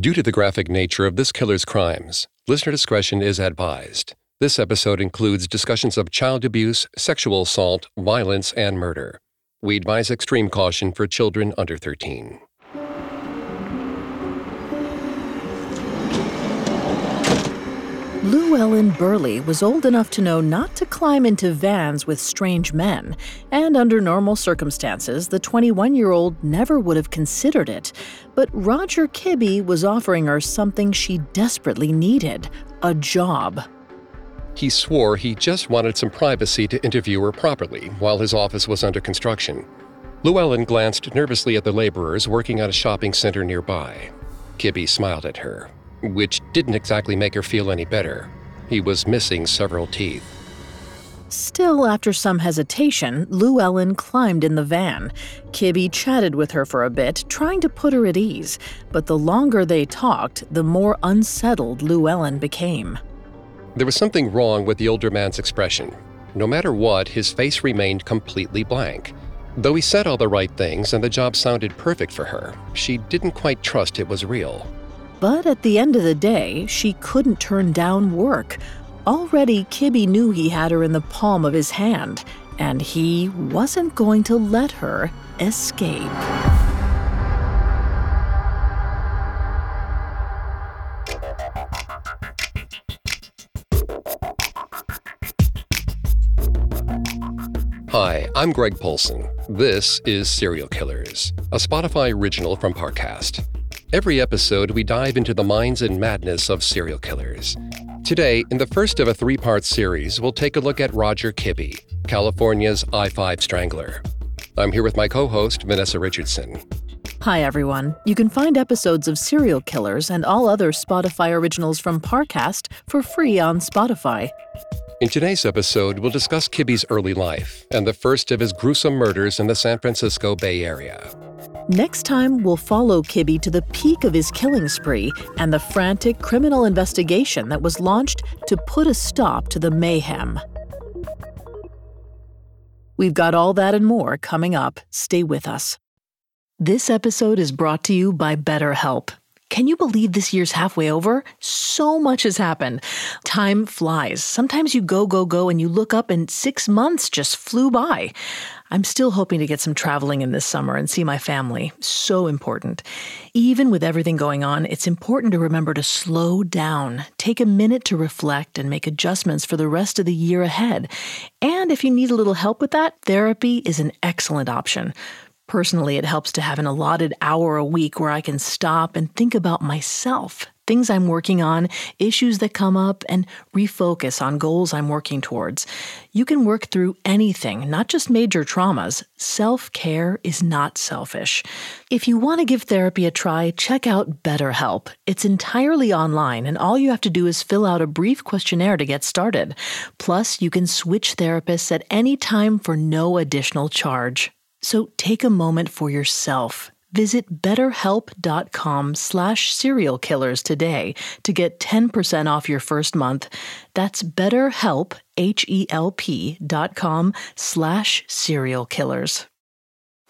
Due to the graphic nature of this killer's crimes, listener discretion is advised. This episode includes discussions of child abuse, sexual assault, violence, and murder. We advise extreme caution for children under 13. Llewellyn Burley was old enough to know not to climb into vans with strange men, and under normal circumstances, the 21 year old never would have considered it. But Roger Kibbe was offering her something she desperately needed a job. He swore he just wanted some privacy to interview her properly while his office was under construction. Llewellyn glanced nervously at the laborers working at a shopping center nearby. Kibbe smiled at her, which didn't exactly make her feel any better. He was missing several teeth. Still, after some hesitation, Llewellyn climbed in the van. Kibbe chatted with her for a bit, trying to put her at ease, but the longer they talked, the more unsettled Llewellyn became. There was something wrong with the older man's expression. No matter what, his face remained completely blank. Though he said all the right things and the job sounded perfect for her, she didn't quite trust it was real. But at the end of the day, she couldn't turn down work. Already, Kibbe knew he had her in the palm of his hand, and he wasn't going to let her escape. Hi, I'm Greg Polcyn. This is Serial Killers, a Spotify original from Parcast. Every episode, we dive into the minds and madness of serial killers. Today, in the first of a three part series, we'll take a look at Roger Kibbe, California's I 5 Strangler. I'm here with my co host, Vanessa Richardson. Hi, everyone. You can find episodes of Serial Killers and all other Spotify originals from Parcast for free on Spotify. In today's episode, we'll discuss Kibbe's early life and the first of his gruesome murders in the San Francisco Bay Area. Next time, we'll follow Kibbe to the peak of his killing spree and the frantic criminal investigation that was launched to put a stop to the mayhem. We've got all that and more coming up. Stay with us. This episode is brought to you by BetterHelp. Can you believe this year's halfway over? So much has happened. Time flies. Sometimes you go, go, go, and you look up and six months just flew by. I'm still hoping to get some traveling in this summer and see my family. So important. Even with everything going on, it's important to remember to slow down, take a minute to reflect, and make adjustments for the rest of the year ahead. And if you need a little help with that, therapy is an excellent option. Personally, it helps to have an allotted hour a week where I can stop and think about myself, things I'm working on, issues that come up, and refocus on goals I'm working towards. You can work through anything, not just major traumas. Self care is not selfish. If you want to give therapy a try, check out BetterHelp. It's entirely online, and all you have to do is fill out a brief questionnaire to get started. Plus, you can switch therapists at any time for no additional charge. So take a moment for yourself. Visit betterhelp.com slash serial killers today to get 10% off your first month. That's betterhelp, H-E-L-P dot com slash serial killers.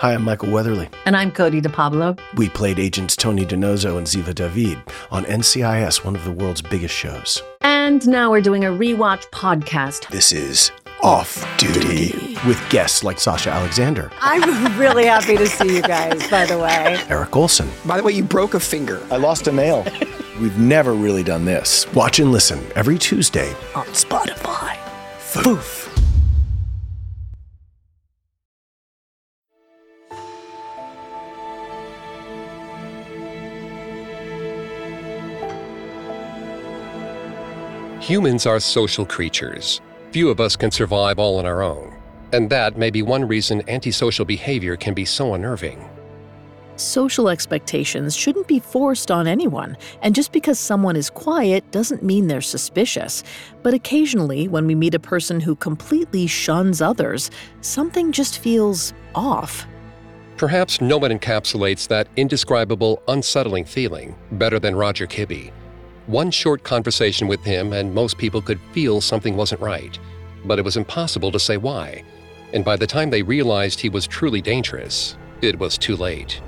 Hi, I'm Michael Weatherly. And I'm Cote de Pablo. We played agents Tony DiNozzo and Ziva David on NCIS, one of the world's biggest shows. And now we're doing a rewatch podcast. This is Off Duty with guests like Sasha Alexander, I'm really happy to see you guys, by the way. Eric Olsen. By the way, you broke a finger. I lost a nail. We've never really done this. Watch and listen every Tuesday. On Spotify. Foof. Humans are social creatures. Few of us can survive all on our own. And that may be one reason antisocial behavior can be so unnerving. Social expectations shouldn't be forced on anyone, and just because someone is quiet doesn't mean they're suspicious. But occasionally, when we meet a person who completely shuns others, something just feels off. Perhaps no one encapsulates that indescribable, unsettling feeling better than Roger Kibbe. One short conversation with him, and most people could feel something wasn't right, but it was impossible to say why. And by the time they realized he was truly dangerous, it was too late.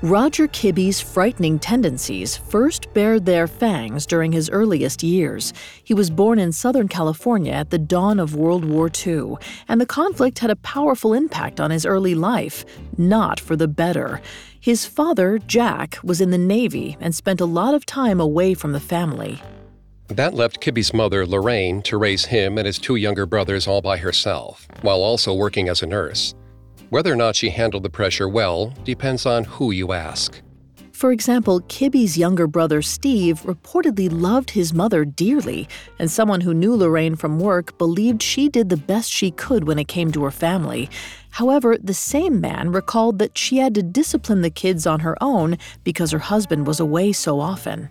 Roger Kibbe's frightening tendencies first bared their fangs during his earliest years. He was born in Southern California at the dawn of World War II, and the conflict had a powerful impact on his early life, not for the better. His father, Jack, was in the Navy and spent a lot of time away from the family. That left Kibbe's mother, Lorraine, to raise him and his two younger brothers all by herself, while also working as a nurse. Whether or not she handled the pressure well depends on who you ask. For example, Kibbe's younger brother Steve reportedly loved his mother dearly, and someone who knew Lorraine from work believed she did the best she could when it came to her family. However, the same man recalled that she had to discipline the kids on her own because her husband was away so often.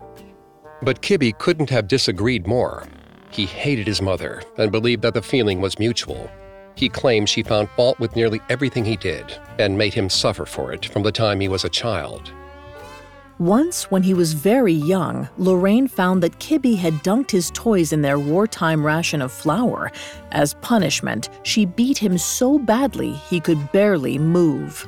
But Kibbe couldn't have disagreed more. He hated his mother and believed that the feeling was mutual. He claimed she found fault with nearly everything he did and made him suffer for it from the time he was a child. Once, when he was very young, Lorraine found that Kibbe had dunked his toys in their wartime ration of flour. As punishment, she beat him so badly he could barely move.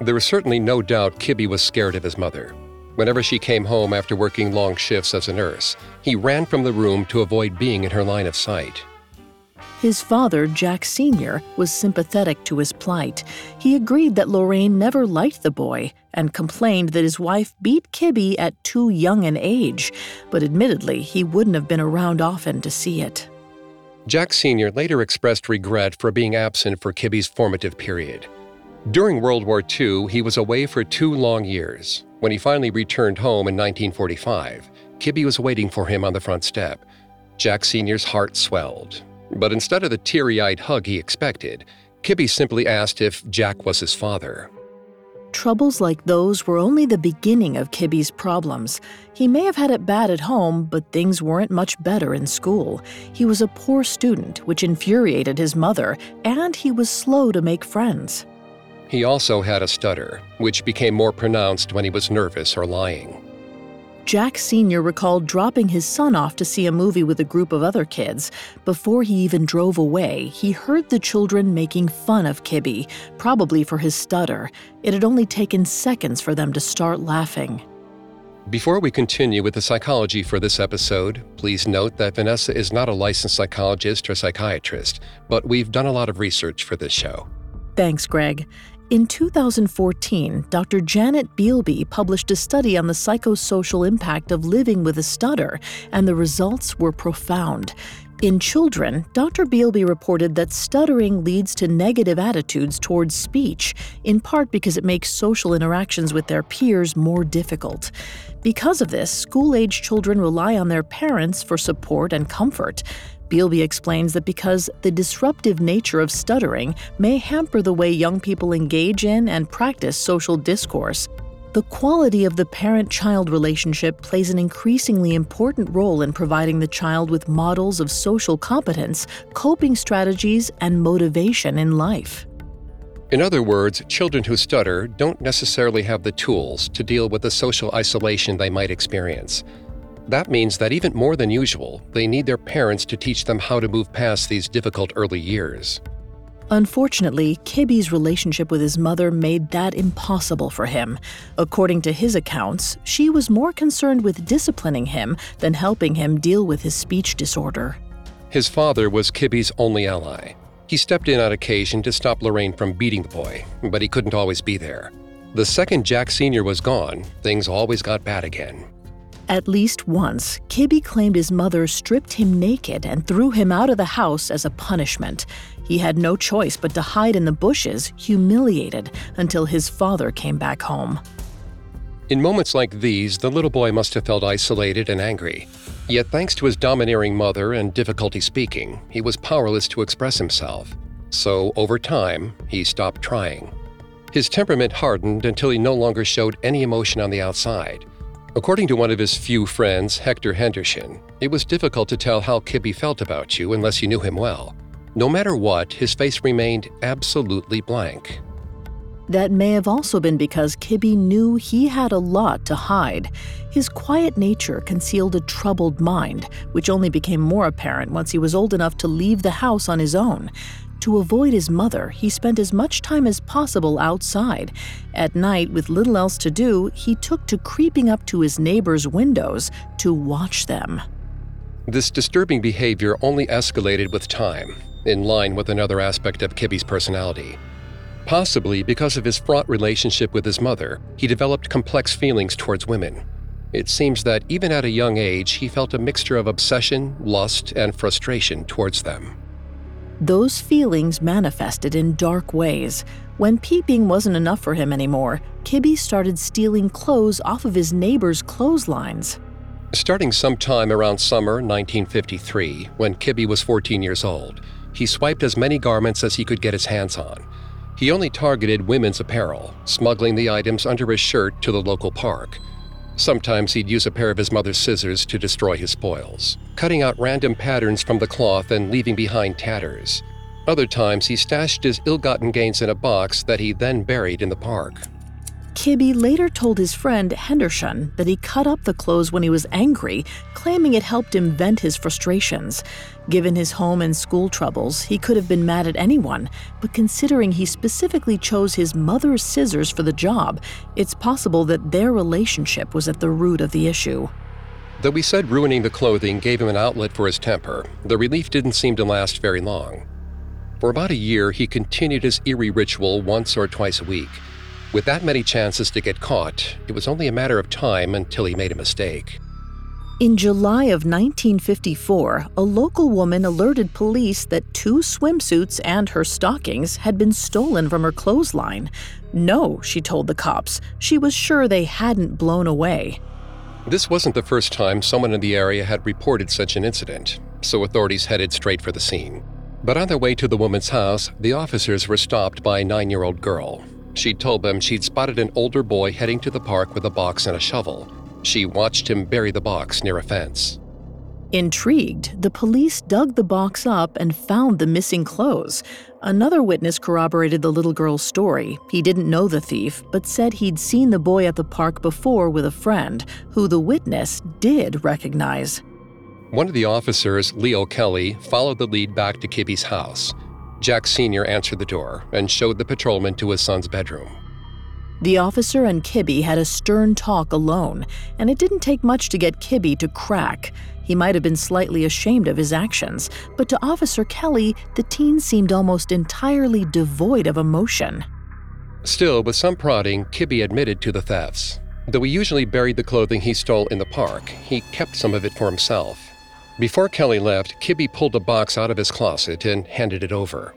There was certainly no doubt Kibbe was scared of his mother. Whenever she came home after working long shifts as a nurse, he ran from the room to avoid being in her line of sight. His father, Jack Sr., was sympathetic to his plight. He agreed that Lorraine never liked the boy and complained that his wife beat Kibbe at too young an age, but admittedly, he wouldn't have been around often to see it. Jack Sr. later expressed regret for being absent for Kibbe's formative period. During World War II, he was away for two long years. When he finally returned home in 1945, Kibbe was waiting for him on the front step. Jack Sr.'s heart swelled. But instead of the teary eyed hug he expected, Kibbe simply asked if Jack was his father. Troubles like those were only the beginning of Kibbe's problems. He may have had it bad at home, but things weren't much better in school. He was a poor student, which infuriated his mother, and he was slow to make friends. He also had a stutter, which became more pronounced when he was nervous or lying. Jack Sr. recalled dropping his son off to see a movie with a group of other kids. Before he even drove away, he heard the children making fun of Kibbe, probably for his stutter. It had only taken seconds for them to start laughing. Before we continue with the psychology for this episode, please note that Vanessa is not a licensed psychologist or psychiatrist, but we've done a lot of research for this show. Thanks, Greg. In 2014, Dr. Janet Beilby published a study on the psychosocial impact of living with a stutter, and the results were profound. In children, Dr. Beilby reported that stuttering leads to negative attitudes towards speech, in part because it makes social interactions with their peers more difficult. Because of this, school age children rely on their parents for support and comfort. Beilby explains that because the disruptive nature of stuttering may hamper the way young people engage in and practice social discourse, the quality of the parent child relationship plays an increasingly important role in providing the child with models of social competence, coping strategies, and motivation in life. In other words, children who stutter don't necessarily have the tools to deal with the social isolation they might experience. That means that even more than usual, they need their parents to teach them how to move past these difficult early years. Unfortunately, Kibbe's relationship with his mother made that impossible for him. According to his accounts, she was more concerned with disciplining him than helping him deal with his speech disorder. His father was Kibbe's only ally. He stepped in on occasion to stop Lorraine from beating the boy, but he couldn't always be there. The second Jack Sr. was gone, things always got bad again. At least once, Kibbe claimed his mother stripped him naked and threw him out of the house as a punishment. He had no choice but to hide in the bushes, humiliated, until his father came back home. In moments like these, the little boy must have felt isolated and angry. Yet, thanks to his domineering mother and difficulty speaking, he was powerless to express himself. So, over time, he stopped trying. His temperament hardened until he no longer showed any emotion on the outside. According to one of his few friends, Hector Henderson, it was difficult to tell how Kibbe felt about you unless you knew him well. No matter what, his face remained absolutely blank. That may have also been because Kibbe knew he had a lot to hide. His quiet nature concealed a troubled mind, which only became more apparent once he was old enough to leave the house on his own. To avoid his mother, he spent as much time as possible outside. At night, with little else to do, he took to creeping up to his neighbors' windows to watch them. This disturbing behavior only escalated with time, in line with another aspect of Kibbe's personality. Possibly because of his fraught relationship with his mother, he developed complex feelings towards women. It seems that even at a young age, he felt a mixture of obsession, lust, and frustration towards them. Those feelings manifested in dark ways. When peeping wasn't enough for him anymore, Kibbe started stealing clothes off of his neighbors' clotheslines. Starting sometime around summer 1953, when Kibbe was 14 years old, he swiped as many garments as he could get his hands on. He only targeted women's apparel, smuggling the items under his shirt to the local park. Sometimes he'd use a pair of his mother's scissors to destroy his spoils, cutting out random patterns from the cloth and leaving behind tatters. Other times he stashed his ill gotten gains in a box that he then buried in the park. Kibbe later told his friend Henderson that he cut up the clothes when he was angry, claiming it helped him vent his frustrations. Given his home and school troubles, he could have been mad at anyone, but considering he specifically chose his mother's scissors for the job, it's possible that their relationship was at the root of the issue. Though we said ruining the clothing gave him an outlet for his temper, the relief didn't seem to last very long. For about a year, he continued his eerie ritual once or twice a week. With that many chances to get caught, it was only a matter of time until he made a mistake. In July of 1954, a local woman alerted police that two swimsuits and her stockings had been stolen from her clothesline. No, she told the cops, she was sure they hadn't blown away. This wasn't the first time someone in the area had reported such an incident, so authorities headed straight for the scene. But on their way to the woman's house, the officers were stopped by a nine year old girl she told them she'd spotted an older boy heading to the park with a box and a shovel. She watched him bury the box near a fence. Intrigued, the police dug the box up and found the missing clothes. Another witness corroborated the little girl's story. He didn't know the thief, but said he'd seen the boy at the park before with a friend, who the witness did recognize. One of the officers, Leo Kelly, followed the lead back to Kibbe's house. Jack Sr. answered the door and showed the patrolman to his son's bedroom. The officer and Kibbe had a stern talk alone, and it didn't take much to get Kibbe to crack. He might have been slightly ashamed of his actions, but to Officer Kelly, the teen seemed almost entirely devoid of emotion. Still, with some prodding, Kibbe admitted to the thefts. Though he usually buried the clothing he stole in the park, he kept some of it for himself. Before Kelly left, Kibbe pulled a box out of his closet and handed it over.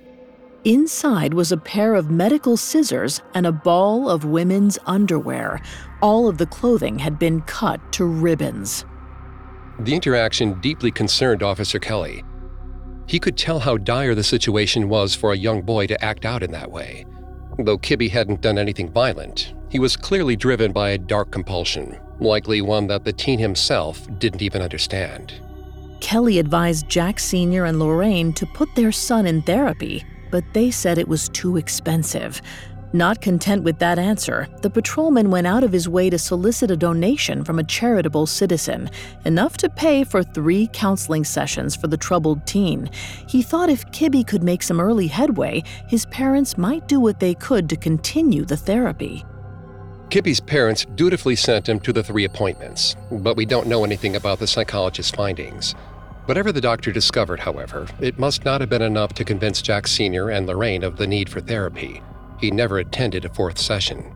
Inside was a pair of medical scissors and a ball of women's underwear. All of the clothing had been cut to ribbons. The interaction deeply concerned Officer Kelly. He could tell how dire the situation was for a young boy to act out in that way. Though Kibbe hadn't done anything violent, he was clearly driven by a dark compulsion, likely one that the teen himself didn't even understand. Kelly advised Jack Sr. and Lorraine to put their son in therapy, but they said it was too expensive. Not content with that answer, the patrolman went out of his way to solicit a donation from a charitable citizen, enough to pay for three counseling sessions for the troubled teen. He thought if Kibbe could make some early headway, his parents might do what they could to continue the therapy. Kibbe's parents dutifully sent him to the three appointments, but we don't know anything about the psychologist's findings. Whatever the doctor discovered, however, it must not have been enough to convince Jack Sr. and Lorraine of the need for therapy. He never attended a fourth session.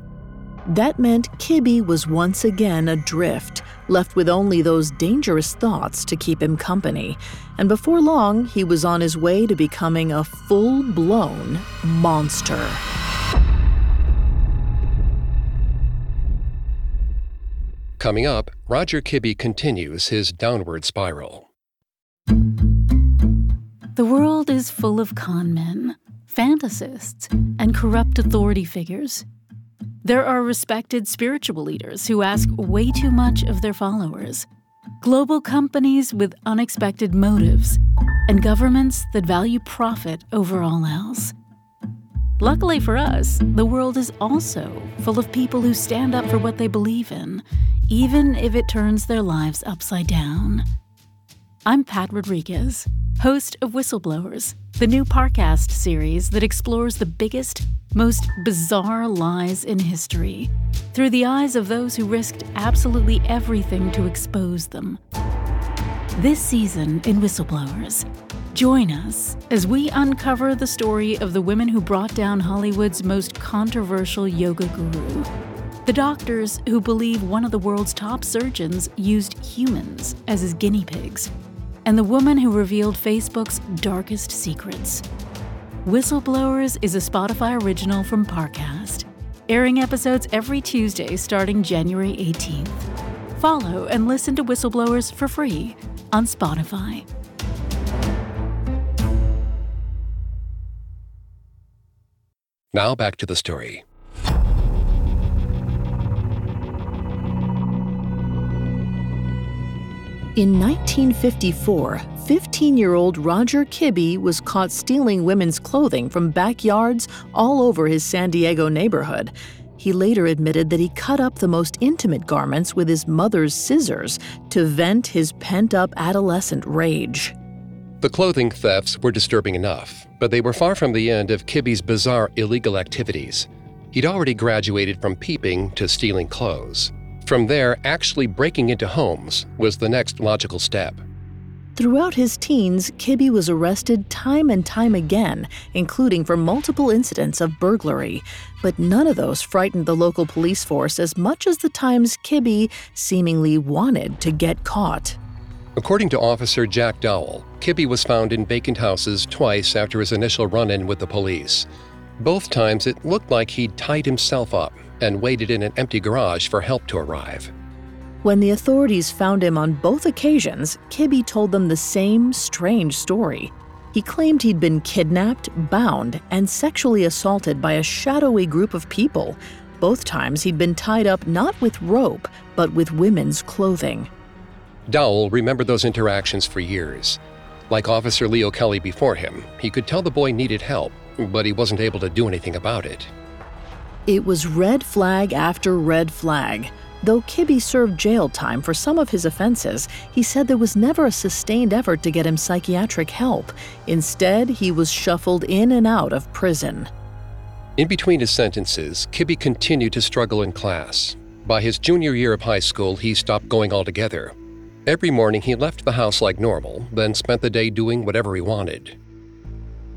That meant Kibbe was once again adrift, left with only those dangerous thoughts to keep him company. And before long, he was on his way to becoming a full blown monster. Coming up, Roger Kibbe continues his downward spiral. The world is full of con men fantasists, and corrupt authority figures. There are respected spiritual leaders who ask way too much of their followers, global companies with unexpected motives, and governments that value profit over all else. Luckily for us, the world is also full of people who stand up for what they believe in, even if it turns their lives upside down. I'm Pat Rodriguez, host of Whistleblowers, the new Parcast series that explores the biggest, most bizarre lies in history through the eyes of those who risked absolutely everything to expose them. This season in Whistleblowers, Join us as we uncover the story of the women who brought down Hollywood's most controversial yoga guru. The doctors who believe one of the world's top surgeons used humans as his guinea pigs. And the woman who revealed Facebook's darkest secrets. Whistleblowers is a Spotify original from Parcast, airing episodes every Tuesday starting January 18th. Follow and listen to Whistleblowers for free on Spotify. Now back to the story. In 1954, 15 year old Roger Kibbe was caught stealing women's clothing from backyards all over his San Diego neighborhood. He later admitted that he cut up the most intimate garments with his mother's scissors to vent his pent up adolescent rage. The clothing thefts were disturbing enough, but they were far from the end of Kibbe's bizarre illegal activities. He'd already graduated from peeping to stealing clothes. From there, actually breaking into homes was the next logical step. Throughout his teens, Kibbe was arrested time and time again, including for multiple incidents of burglary. But none of those frightened the local police force as much as the times Kibbe seemingly wanted to get caught. According to Officer Jack Dowell, Kibbe was found in vacant houses twice after his initial run in with the police. Both times it looked like he'd tied himself up and waited in an empty garage for help to arrive. When the authorities found him on both occasions, Kibbe told them the same strange story. He claimed he'd been kidnapped, bound, and sexually assaulted by a shadowy group of people. Both times he'd been tied up not with rope, but with women's clothing. Dowell remembered those interactions for years. Like Officer Leo Kelly before him, he could tell the boy needed help, but he wasn't able to do anything about it. It was red flag after red flag. Though Kibbe served jail time for some of his offenses, he said there was never a sustained effort to get him psychiatric help. Instead, he was shuffled in and out of prison. In between his sentences, Kibbe continued to struggle in class. By his junior year of high school, he stopped going altogether. Every morning he left the house like normal, then spent the day doing whatever he wanted.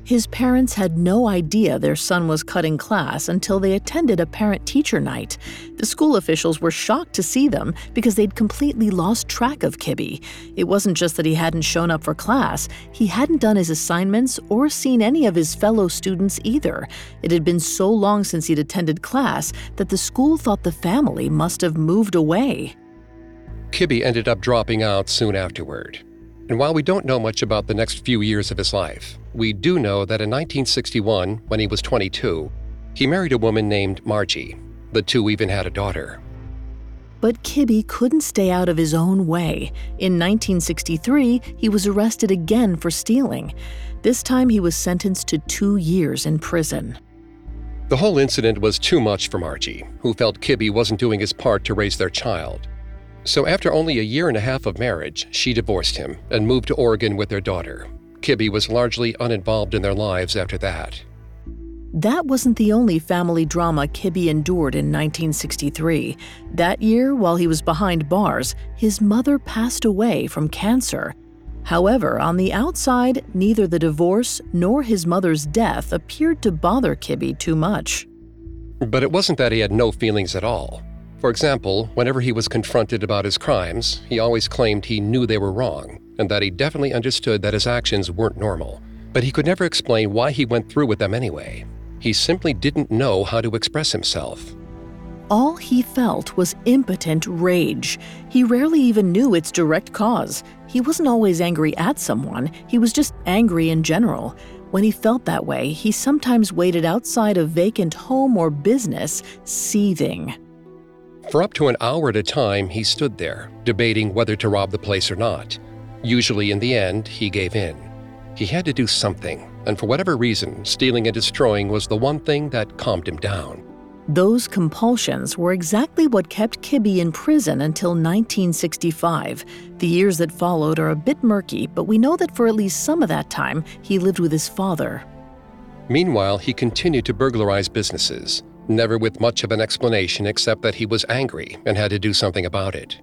His parents had no idea their son was cutting class until they attended a parent teacher night. The school officials were shocked to see them because they'd completely lost track of Kibbe. It wasn't just that he hadn't shown up for class, he hadn't done his assignments or seen any of his fellow students either. It had been so long since he'd attended class that the school thought the family must have moved away. Kibbe ended up dropping out soon afterward. And while we don't know much about the next few years of his life, we do know that in 1961, when he was 22, he married a woman named Margie. The two even had a daughter. But Kibbe couldn't stay out of his own way. In 1963, he was arrested again for stealing. This time, he was sentenced to two years in prison. The whole incident was too much for Margie, who felt Kibbe wasn't doing his part to raise their child. So, after only a year and a half of marriage, she divorced him and moved to Oregon with their daughter. Kibbe was largely uninvolved in their lives after that. That wasn't the only family drama Kibbe endured in 1963. That year, while he was behind bars, his mother passed away from cancer. However, on the outside, neither the divorce nor his mother's death appeared to bother Kibbe too much. But it wasn't that he had no feelings at all. For example, whenever he was confronted about his crimes, he always claimed he knew they were wrong and that he definitely understood that his actions weren't normal. But he could never explain why he went through with them anyway. He simply didn't know how to express himself. All he felt was impotent rage. He rarely even knew its direct cause. He wasn't always angry at someone, he was just angry in general. When he felt that way, he sometimes waited outside a vacant home or business, seething. For up to an hour at a time, he stood there, debating whether to rob the place or not. Usually, in the end, he gave in. He had to do something, and for whatever reason, stealing and destroying was the one thing that calmed him down. Those compulsions were exactly what kept Kibbe in prison until 1965. The years that followed are a bit murky, but we know that for at least some of that time, he lived with his father. Meanwhile, he continued to burglarize businesses never with much of an explanation except that he was angry and had to do something about it.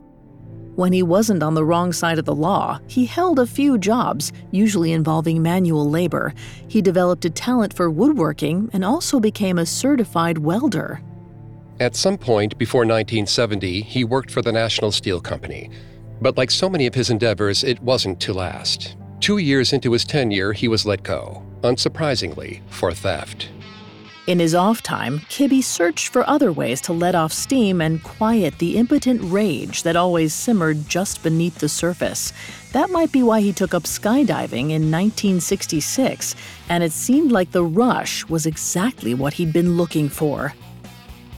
When he wasn't on the wrong side of the law, he held a few jobs, usually involving manual labor. He developed a talent for woodworking and also became a certified welder. At some point before 1970, he worked for the National Steel Company. But like so many of his endeavors, it wasn't to last. Two years into his tenure, he was let go, unsurprisingly, for theft. In his off time, Kibbe searched for other ways to let off steam and quiet the impotent rage that always simmered just beneath the surface. That might be why he took up skydiving in 1966, and it seemed like the rush was exactly what he'd been looking for.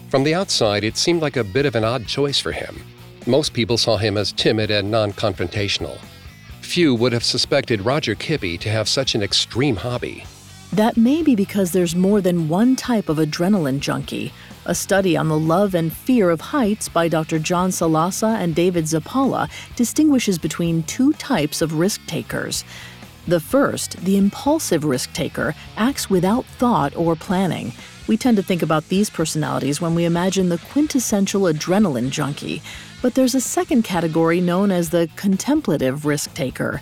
From the outside, it seemed like a bit of an odd choice for him. Most people saw him as timid and non confrontational. Few would have suspected Roger Kibbe to have such an extreme hobby. That may be because there's more than one type of adrenaline junkie. A study on the love and fear of heights by Dr. John Salasa and David Zappala distinguishes between two types of risk takers. The first, the impulsive risk taker, acts without thought or planning. We tend to think about these personalities when we imagine the quintessential adrenaline junkie. But there's a second category known as the contemplative risk taker.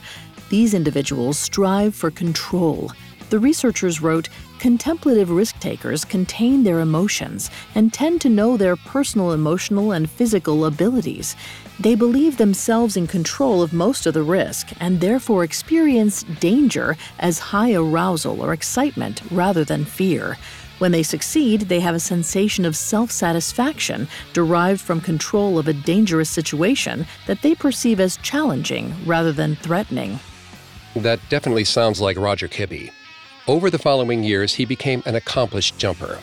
These individuals strive for control. The researchers wrote Contemplative risk takers contain their emotions and tend to know their personal emotional and physical abilities. They believe themselves in control of most of the risk and therefore experience danger as high arousal or excitement rather than fear. When they succeed, they have a sensation of self satisfaction derived from control of a dangerous situation that they perceive as challenging rather than threatening. That definitely sounds like Roger Kibbe. Over the following years, he became an accomplished jumper.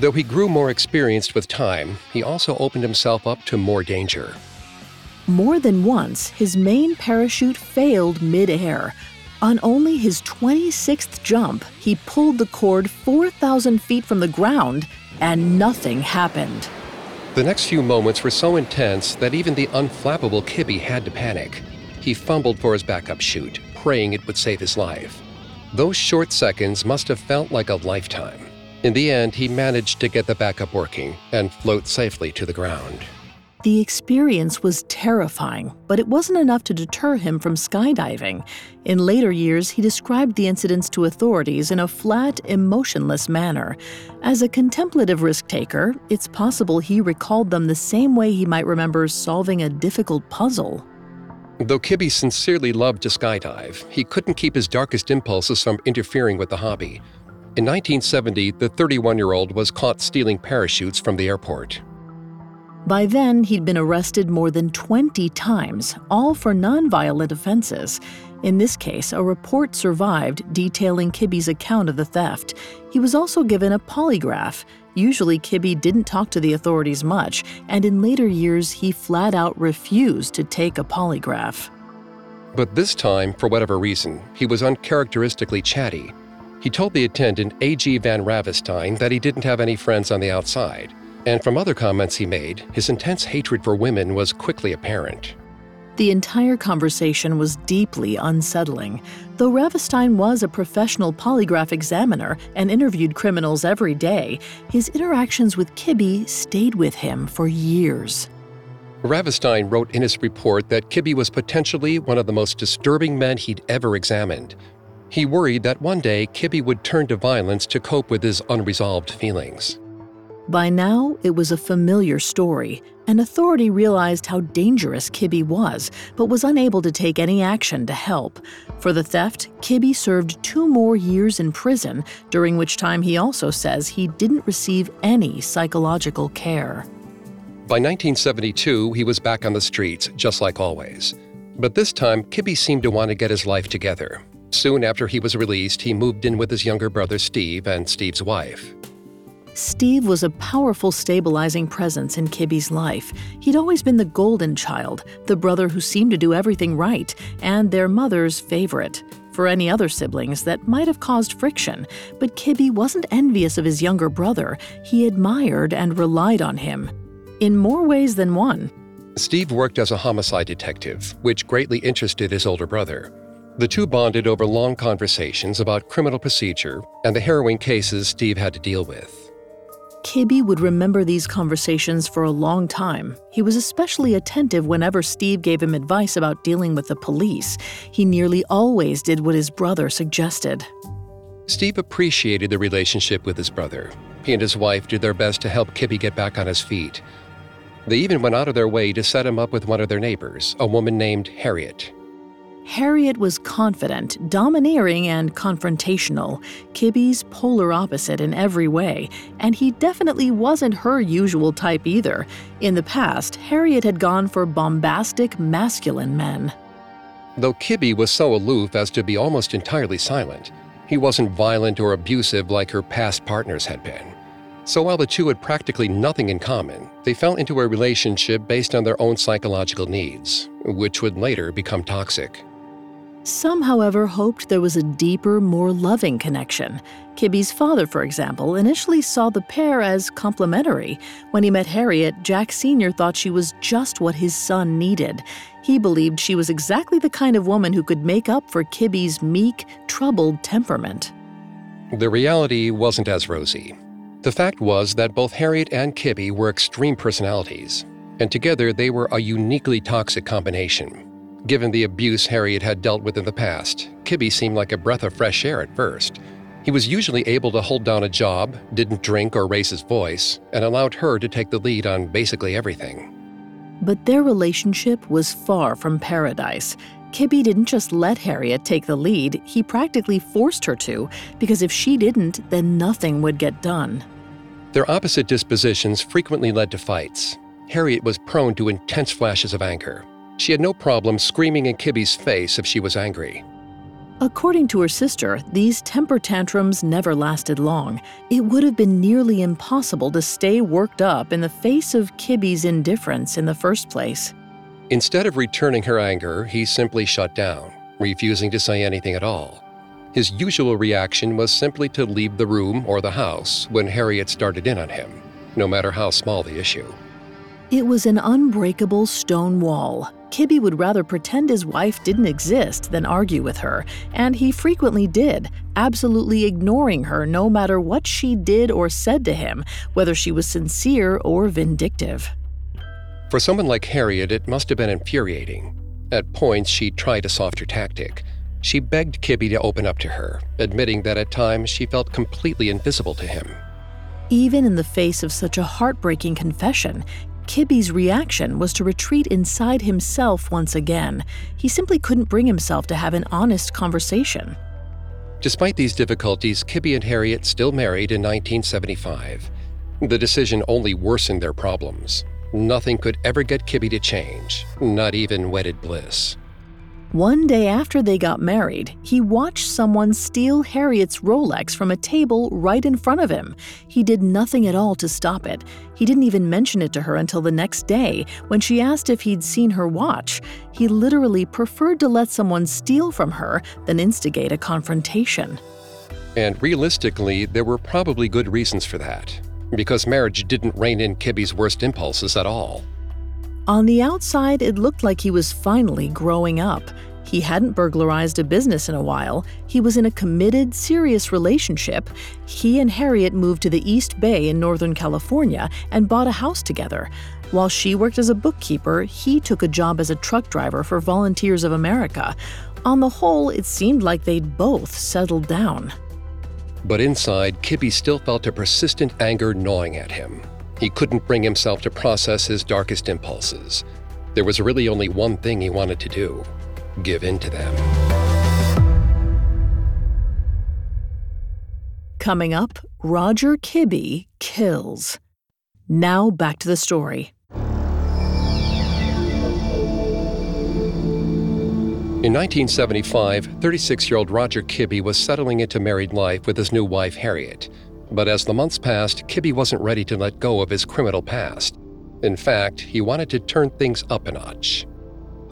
Though he grew more experienced with time, he also opened himself up to more danger. More than once, his main parachute failed midair. On only his 26th jump, he pulled the cord 4,000 feet from the ground, and nothing happened. The next few moments were so intense that even the unflappable Kibbe had to panic. He fumbled for his backup chute, praying it would save his life. Those short seconds must have felt like a lifetime. In the end, he managed to get the backup working and float safely to the ground. The experience was terrifying, but it wasn't enough to deter him from skydiving. In later years, he described the incidents to authorities in a flat, emotionless manner. As a contemplative risk taker, it's possible he recalled them the same way he might remember solving a difficult puzzle. Though Kibbe sincerely loved to skydive, he couldn't keep his darkest impulses from interfering with the hobby. In 1970, the 31 year old was caught stealing parachutes from the airport. By then, he'd been arrested more than 20 times, all for nonviolent offenses. In this case, a report survived detailing Kibbe's account of the theft. He was also given a polygraph. Usually, Kibbe didn't talk to the authorities much, and in later years, he flat out refused to take a polygraph. But this time, for whatever reason, he was uncharacteristically chatty. He told the attendant, A.G. Van Ravestein, that he didn't have any friends on the outside. And from other comments he made, his intense hatred for women was quickly apparent. The entire conversation was deeply unsettling. Though Ravestein was a professional polygraph examiner and interviewed criminals every day, his interactions with Kibbe stayed with him for years. Ravestein wrote in his report that Kibbe was potentially one of the most disturbing men he'd ever examined. He worried that one day Kibbe would turn to violence to cope with his unresolved feelings. By now, it was a familiar story, and authority realized how dangerous Kibbe was, but was unable to take any action to help. For the theft, Kibbe served two more years in prison, during which time he also says he didn't receive any psychological care. By 1972, he was back on the streets, just like always. But this time, Kibbe seemed to want to get his life together. Soon after he was released, he moved in with his younger brother Steve and Steve's wife. Steve was a powerful stabilizing presence in Kibbe's life. He'd always been the golden child, the brother who seemed to do everything right, and their mother's favorite. For any other siblings, that might have caused friction, but Kibbe wasn't envious of his younger brother. He admired and relied on him. In more ways than one. Steve worked as a homicide detective, which greatly interested his older brother. The two bonded over long conversations about criminal procedure and the harrowing cases Steve had to deal with. Kibbe would remember these conversations for a long time. He was especially attentive whenever Steve gave him advice about dealing with the police. He nearly always did what his brother suggested. Steve appreciated the relationship with his brother. He and his wife did their best to help Kibbe get back on his feet. They even went out of their way to set him up with one of their neighbors, a woman named Harriet. Harriet was confident, domineering, and confrontational, Kibbe's polar opposite in every way, and he definitely wasn't her usual type either. In the past, Harriet had gone for bombastic, masculine men. Though Kibbe was so aloof as to be almost entirely silent, he wasn't violent or abusive like her past partners had been. So while the two had practically nothing in common, they fell into a relationship based on their own psychological needs, which would later become toxic. Some, however, hoped there was a deeper, more loving connection. Kibbe's father, for example, initially saw the pair as complementary. When he met Harriet, Jack Sr. thought she was just what his son needed. He believed she was exactly the kind of woman who could make up for Kibbe's meek, troubled temperament. The reality wasn't as rosy. The fact was that both Harriet and Kibbe were extreme personalities, and together they were a uniquely toxic combination. Given the abuse Harriet had dealt with in the past, Kibbe seemed like a breath of fresh air at first. He was usually able to hold down a job, didn't drink or raise his voice, and allowed her to take the lead on basically everything. But their relationship was far from paradise. Kibbe didn't just let Harriet take the lead, he practically forced her to, because if she didn't, then nothing would get done. Their opposite dispositions frequently led to fights. Harriet was prone to intense flashes of anger, she had no problem screaming in Kibbe's face if she was angry. According to her sister, these temper tantrums never lasted long. It would have been nearly impossible to stay worked up in the face of Kibbe's indifference in the first place. Instead of returning her anger, he simply shut down, refusing to say anything at all. His usual reaction was simply to leave the room or the house when Harriet started in on him, no matter how small the issue. It was an unbreakable stone wall. Kibbe would rather pretend his wife didn't exist than argue with her, and he frequently did, absolutely ignoring her no matter what she did or said to him, whether she was sincere or vindictive. For someone like Harriet, it must have been infuriating. At points, she tried a softer tactic. She begged Kibbe to open up to her, admitting that at times she felt completely invisible to him. Even in the face of such a heartbreaking confession, Kibbe's reaction was to retreat inside himself once again. He simply couldn't bring himself to have an honest conversation. Despite these difficulties, Kibbe and Harriet still married in 1975. The decision only worsened their problems. Nothing could ever get Kibbe to change, not even wedded bliss. One day after they got married, he watched someone steal Harriet's Rolex from a table right in front of him. He did nothing at all to stop it. He didn't even mention it to her until the next day when she asked if he'd seen her watch. He literally preferred to let someone steal from her than instigate a confrontation. And realistically, there were probably good reasons for that, because marriage didn't rein in Kibbe's worst impulses at all. On the outside, it looked like he was finally growing up. He hadn't burglarized a business in a while. He was in a committed, serious relationship. He and Harriet moved to the East Bay in Northern California and bought a house together. While she worked as a bookkeeper, he took a job as a truck driver for Volunteers of America. On the whole, it seemed like they'd both settled down. But inside, Kibbe still felt a persistent anger gnawing at him. He couldn't bring himself to process his darkest impulses. There was really only one thing he wanted to do give in to them. Coming up, Roger Kibbe kills. Now back to the story. In 1975, 36 year old Roger Kibbe was settling into married life with his new wife, Harriet. But as the months passed, Kibbe wasn't ready to let go of his criminal past. In fact, he wanted to turn things up a notch.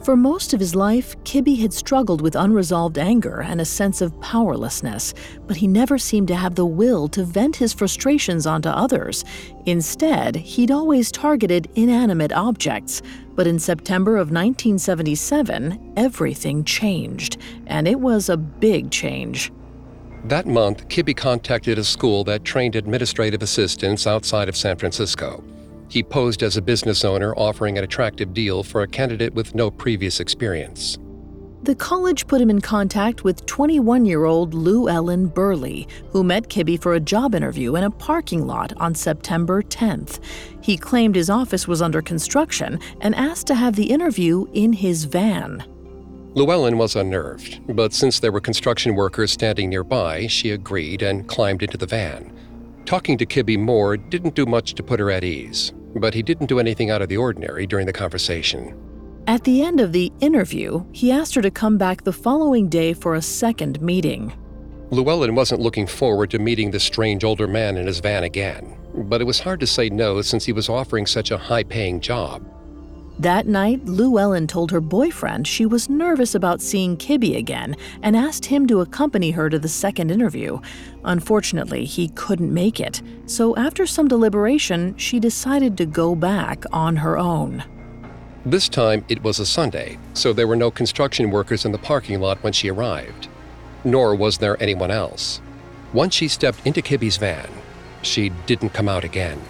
For most of his life, Kibbe had struggled with unresolved anger and a sense of powerlessness, but he never seemed to have the will to vent his frustrations onto others. Instead, he'd always targeted inanimate objects. But in September of 1977, everything changed, and it was a big change. That month, Kibbe contacted a school that trained administrative assistants outside of San Francisco. He posed as a business owner offering an attractive deal for a candidate with no previous experience. The college put him in contact with 21 year old Lou Ellen Burleigh, who met Kibbe for a job interview in a parking lot on September 10th. He claimed his office was under construction and asked to have the interview in his van. Lou Ellen was unnerved, but since there were construction workers standing nearby, she agreed and climbed into the van. Talking to Kibbe Moore didn't do much to put her at ease but he didn't do anything out of the ordinary during the conversation. At the end of the interview, he asked her to come back the following day for a second meeting. Lou Ellen wasn't looking forward to meeting the strange older man in his van again, but it was hard to say no since he was offering such a high paying job. That night, Lou Ellen told her boyfriend she was nervous about seeing Kibbe again and asked him to accompany her to the second interview. Unfortunately, he couldn't make it, so after some deliberation, she decided to go back on her own. This time it was a Sunday, so there were no construction workers in the parking lot when she arrived. Nor was there anyone else. Once she stepped into Kibbe's van, she didn't come out again.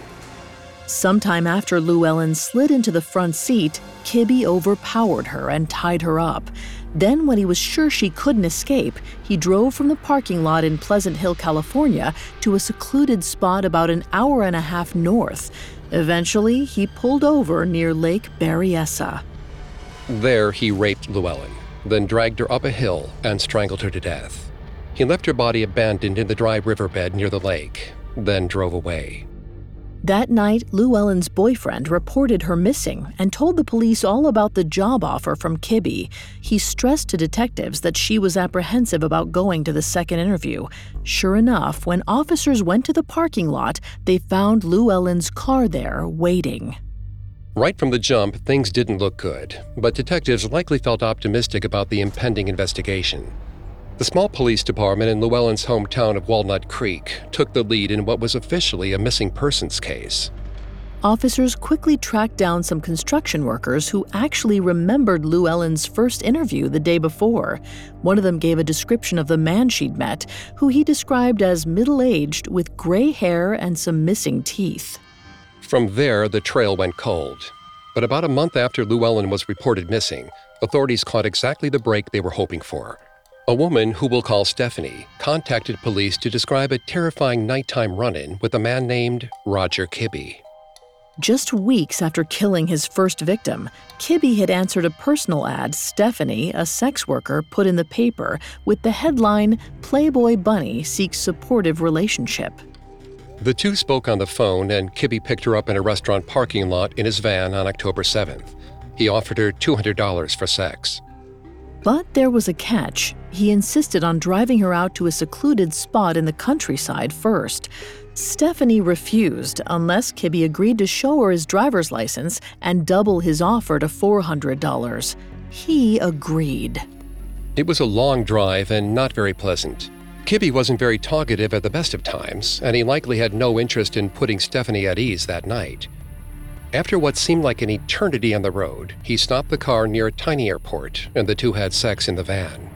Sometime after Lou Ellen slid into the front seat, Kibbe overpowered her and tied her up. Then, when he was sure she couldn't escape, he drove from the parking lot in Pleasant Hill, California, to a secluded spot about an hour and a half north. Eventually, he pulled over near Lake Berryessa. There, he raped Lou Ellen, then dragged her up a hill and strangled her to death. He left her body abandoned in the dry riverbed near the lake, then drove away. That night, Lou Ellen's boyfriend reported her missing and told the police all about the job offer from Kibbe. He stressed to detectives that she was apprehensive about going to the second interview. Sure enough, when officers went to the parking lot, they found Lou Ellen's car there waiting. Right from the jump, things didn't look good, but detectives likely felt optimistic about the impending investigation. The small police department in Lou Ellen's hometown of Walnut Creek took the lead in what was officially a missing persons case. Officers quickly tracked down some construction workers who actually remembered Lou Ellen's first interview the day before. One of them gave a description of the man she'd met, who he described as middle aged with gray hair and some missing teeth. From there, the trail went cold. But about a month after Lou Ellen was reported missing, authorities caught exactly the break they were hoping for. A woman who we'll call Stephanie contacted police to describe a terrifying nighttime run in with a man named Roger Kibbe. Just weeks after killing his first victim, Kibbe had answered a personal ad Stephanie, a sex worker, put in the paper with the headline Playboy Bunny seeks supportive relationship. The two spoke on the phone, and Kibbe picked her up in a restaurant parking lot in his van on October 7th. He offered her $200 for sex. But there was a catch. He insisted on driving her out to a secluded spot in the countryside first. Stephanie refused unless Kibbe agreed to show her his driver's license and double his offer to $400. He agreed. It was a long drive and not very pleasant. Kibbe wasn't very talkative at the best of times, and he likely had no interest in putting Stephanie at ease that night. After what seemed like an eternity on the road, he stopped the car near a tiny airport, and the two had sex in the van.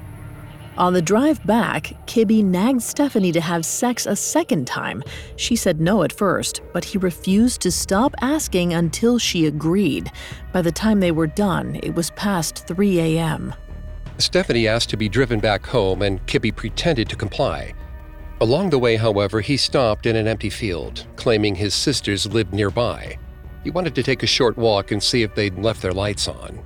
On the drive back, Kibbe nagged Stephanie to have sex a second time. She said no at first, but he refused to stop asking until she agreed. By the time they were done, it was past 3 a.m. Stephanie asked to be driven back home, and Kibbe pretended to comply. Along the way, however, he stopped in an empty field, claiming his sisters lived nearby. He wanted to take a short walk and see if they'd left their lights on.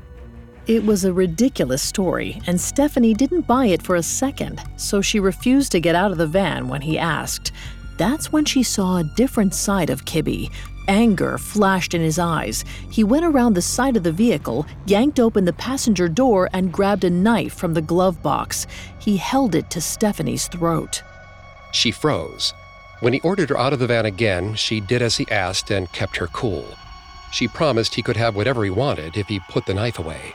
It was a ridiculous story, and Stephanie didn't buy it for a second, so she refused to get out of the van when he asked. That's when she saw a different side of Kibbe. Anger flashed in his eyes. He went around the side of the vehicle, yanked open the passenger door, and grabbed a knife from the glove box. He held it to Stephanie's throat. She froze. When he ordered her out of the van again, she did as he asked and kept her cool. She promised he could have whatever he wanted if he put the knife away.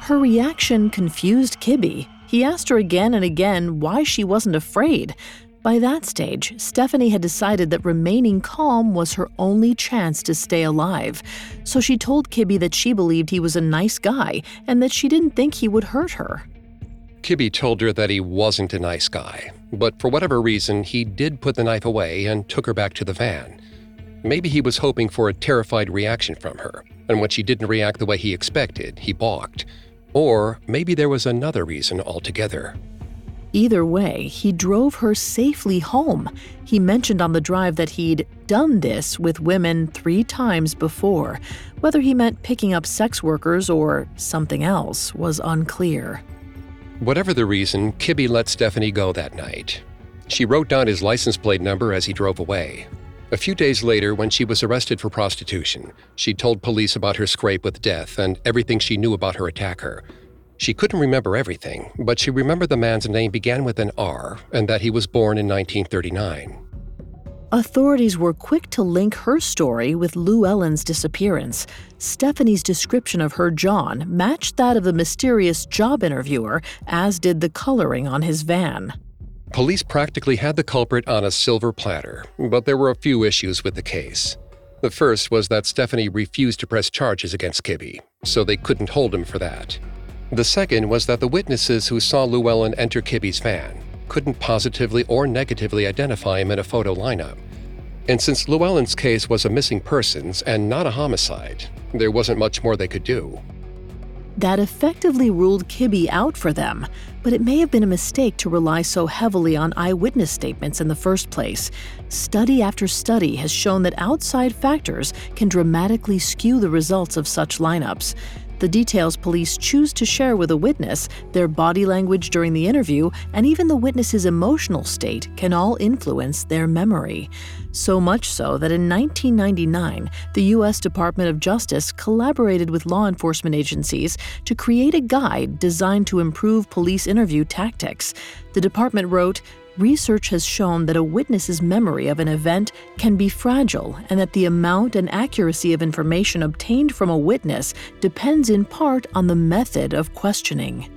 Her reaction confused Kibbe. He asked her again and again why she wasn't afraid. By that stage, Stephanie had decided that remaining calm was her only chance to stay alive. So she told Kibbe that she believed he was a nice guy and that she didn't think he would hurt her. Kibbe told her that he wasn't a nice guy, but for whatever reason, he did put the knife away and took her back to the van. Maybe he was hoping for a terrified reaction from her, and when she didn't react the way he expected, he balked. Or maybe there was another reason altogether. Either way, he drove her safely home. He mentioned on the drive that he'd done this with women three times before. Whether he meant picking up sex workers or something else was unclear. Whatever the reason, Kibbe let Stephanie go that night. She wrote down his license plate number as he drove away. A few days later, when she was arrested for prostitution, she told police about her scrape with death and everything she knew about her attacker. She couldn't remember everything, but she remembered the man's name began with an R and that he was born in 1939. Authorities were quick to link her story with Lou Ellen's disappearance. Stephanie's description of her John matched that of the mysterious job interviewer, as did the coloring on his van. Police practically had the culprit on a silver platter, but there were a few issues with the case. The first was that Stephanie refused to press charges against Kibbe, so they couldn't hold him for that. The second was that the witnesses who saw Lou Ellen enter Kibbe's van couldn't positively or negatively identify him in a photo lineup. And since Lou Ellen's case was a missing persons and not a homicide, there wasn't much more they could do. That effectively ruled Kibbe out for them, but it may have been a mistake to rely so heavily on eyewitness statements in the first place. Study after study has shown that outside factors can dramatically skew the results of such lineups. The details police choose to share with a witness, their body language during the interview, and even the witness's emotional state can all influence their memory. So much so that in 1999, the U.S. Department of Justice collaborated with law enforcement agencies to create a guide designed to improve police interview tactics. The department wrote, research has shown that a witness's memory of an event can be fragile and that the amount and accuracy of information obtained from a witness depends in part on the method of questioning.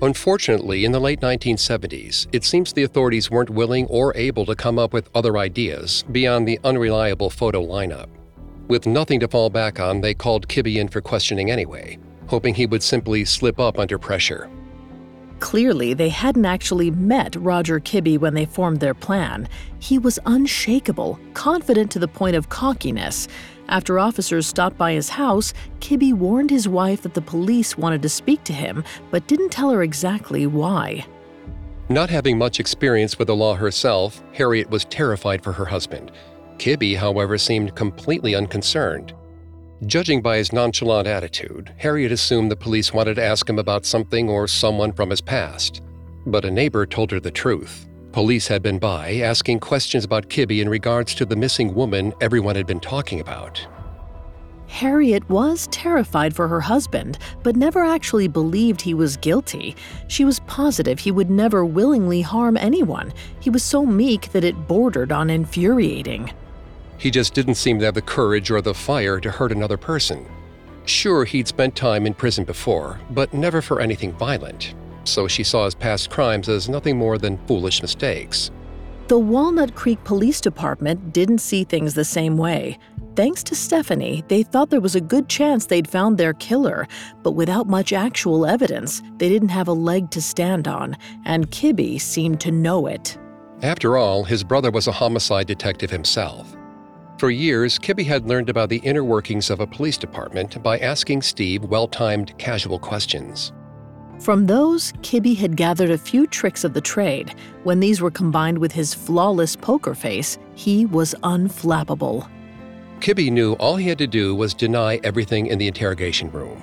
Unfortunately, in the late 1970s, it seems the authorities weren't willing or able to come up with other ideas beyond the unreliable photo lineup. With nothing to fall back on, they called Kibbe in for questioning anyway, hoping he would simply slip up under pressure. Clearly, they hadn't actually met Roger Kibbe when they formed their plan. He was unshakable, confident to the point of cockiness. After officers stopped by his house, Kibbe warned his wife that the police wanted to speak to him, but didn't tell her exactly why. Not having much experience with the law herself, Harriet was terrified for her husband. Kibbe, however, seemed completely unconcerned. Judging by his nonchalant attitude, Harriet assumed the police wanted to ask him about something or someone from his past. But a neighbor told her the truth. Police had been by asking questions about Kibbe in regards to the missing woman everyone had been talking about. Harriet was terrified for her husband, but never actually believed he was guilty. She was positive he would never willingly harm anyone. He was so meek that it bordered on infuriating. He just didn't seem to have the courage or the fire to hurt another person. Sure, he'd spent time in prison before, but never for anything violent, so she saw his past crimes as nothing more than foolish mistakes. The Walnut Creek Police Department didn't see things the same way. Thanks to Stephanie, they thought there was a good chance they'd found their killer, but without much actual evidence, they didn't have a leg to stand on, and Kibbe seemed to know it. After all, his brother was a homicide detective himself. For years, Kibbe had learned about the inner workings of a police department by asking Steve well timed, casual questions. From those, Kibbe had gathered a few tricks of the trade. When these were combined with his flawless poker face, he was unflappable. Kibbe knew all he had to do was deny everything in the interrogation room.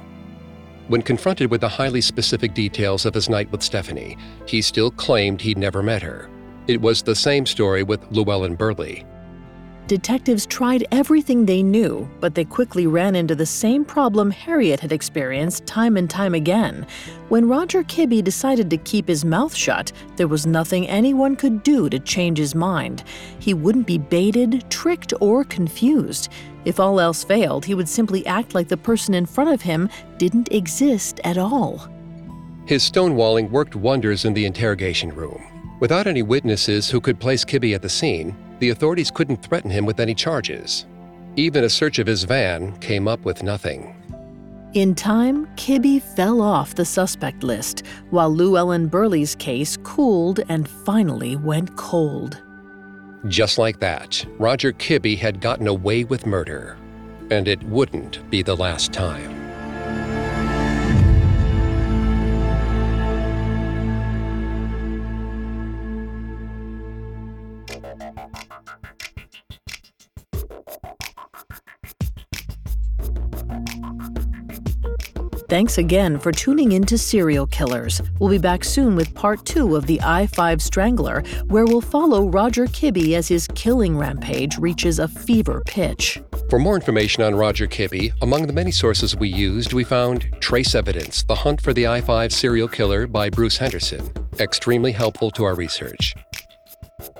When confronted with the highly specific details of his night with Stephanie, he still claimed he'd never met her. It was the same story with Lou Ellen Burleigh. Detectives tried everything they knew, but they quickly ran into the same problem Harriet had experienced time and time again. When Roger Kibbe decided to keep his mouth shut, there was nothing anyone could do to change his mind. He wouldn't be baited, tricked, or confused. If all else failed, he would simply act like the person in front of him didn't exist at all. His stonewalling worked wonders in the interrogation room. Without any witnesses who could place Kibbe at the scene, the authorities couldn't threaten him with any charges. Even a search of his van came up with nothing. In time, Kibbe fell off the suspect list, while Lou Ellen Burleigh's case cooled and finally went cold. Just like that, Roger Kibbe had gotten away with murder. And it wouldn't be the last time. Thanks again for tuning in to Serial Killers. We'll be back soon with part two of The I 5 Strangler, where we'll follow Roger Kibbe as his killing rampage reaches a fever pitch. For more information on Roger Kibbe, among the many sources we used, we found Trace Evidence The Hunt for the I 5 Serial Killer by Bruce Henderson, extremely helpful to our research.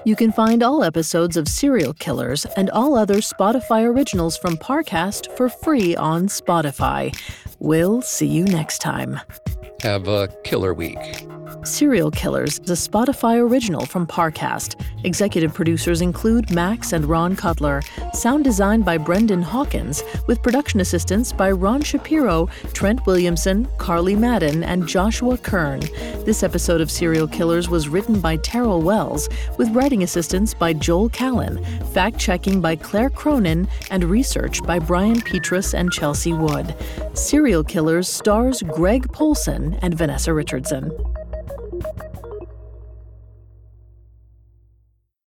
You can find all episodes of Serial Killers and all other Spotify originals from Parcast for free on Spotify. We'll see you next time. Have a killer week. Serial Killers is a Spotify original from Parcast. Executive producers include Max and Ron Cutler. Sound designed by Brendan Hawkins, with production assistance by Ron Shapiro, Trent Williamson, Carly Madden, and Joshua Kern. This episode of Serial Killers was written by Terrell Wells, with writing assistance by Joel Callan, fact checking by Claire Cronin, and research by Brian Petrus and Chelsea Wood. Serial Killers stars Greg Polcyn and Vanessa Richardson.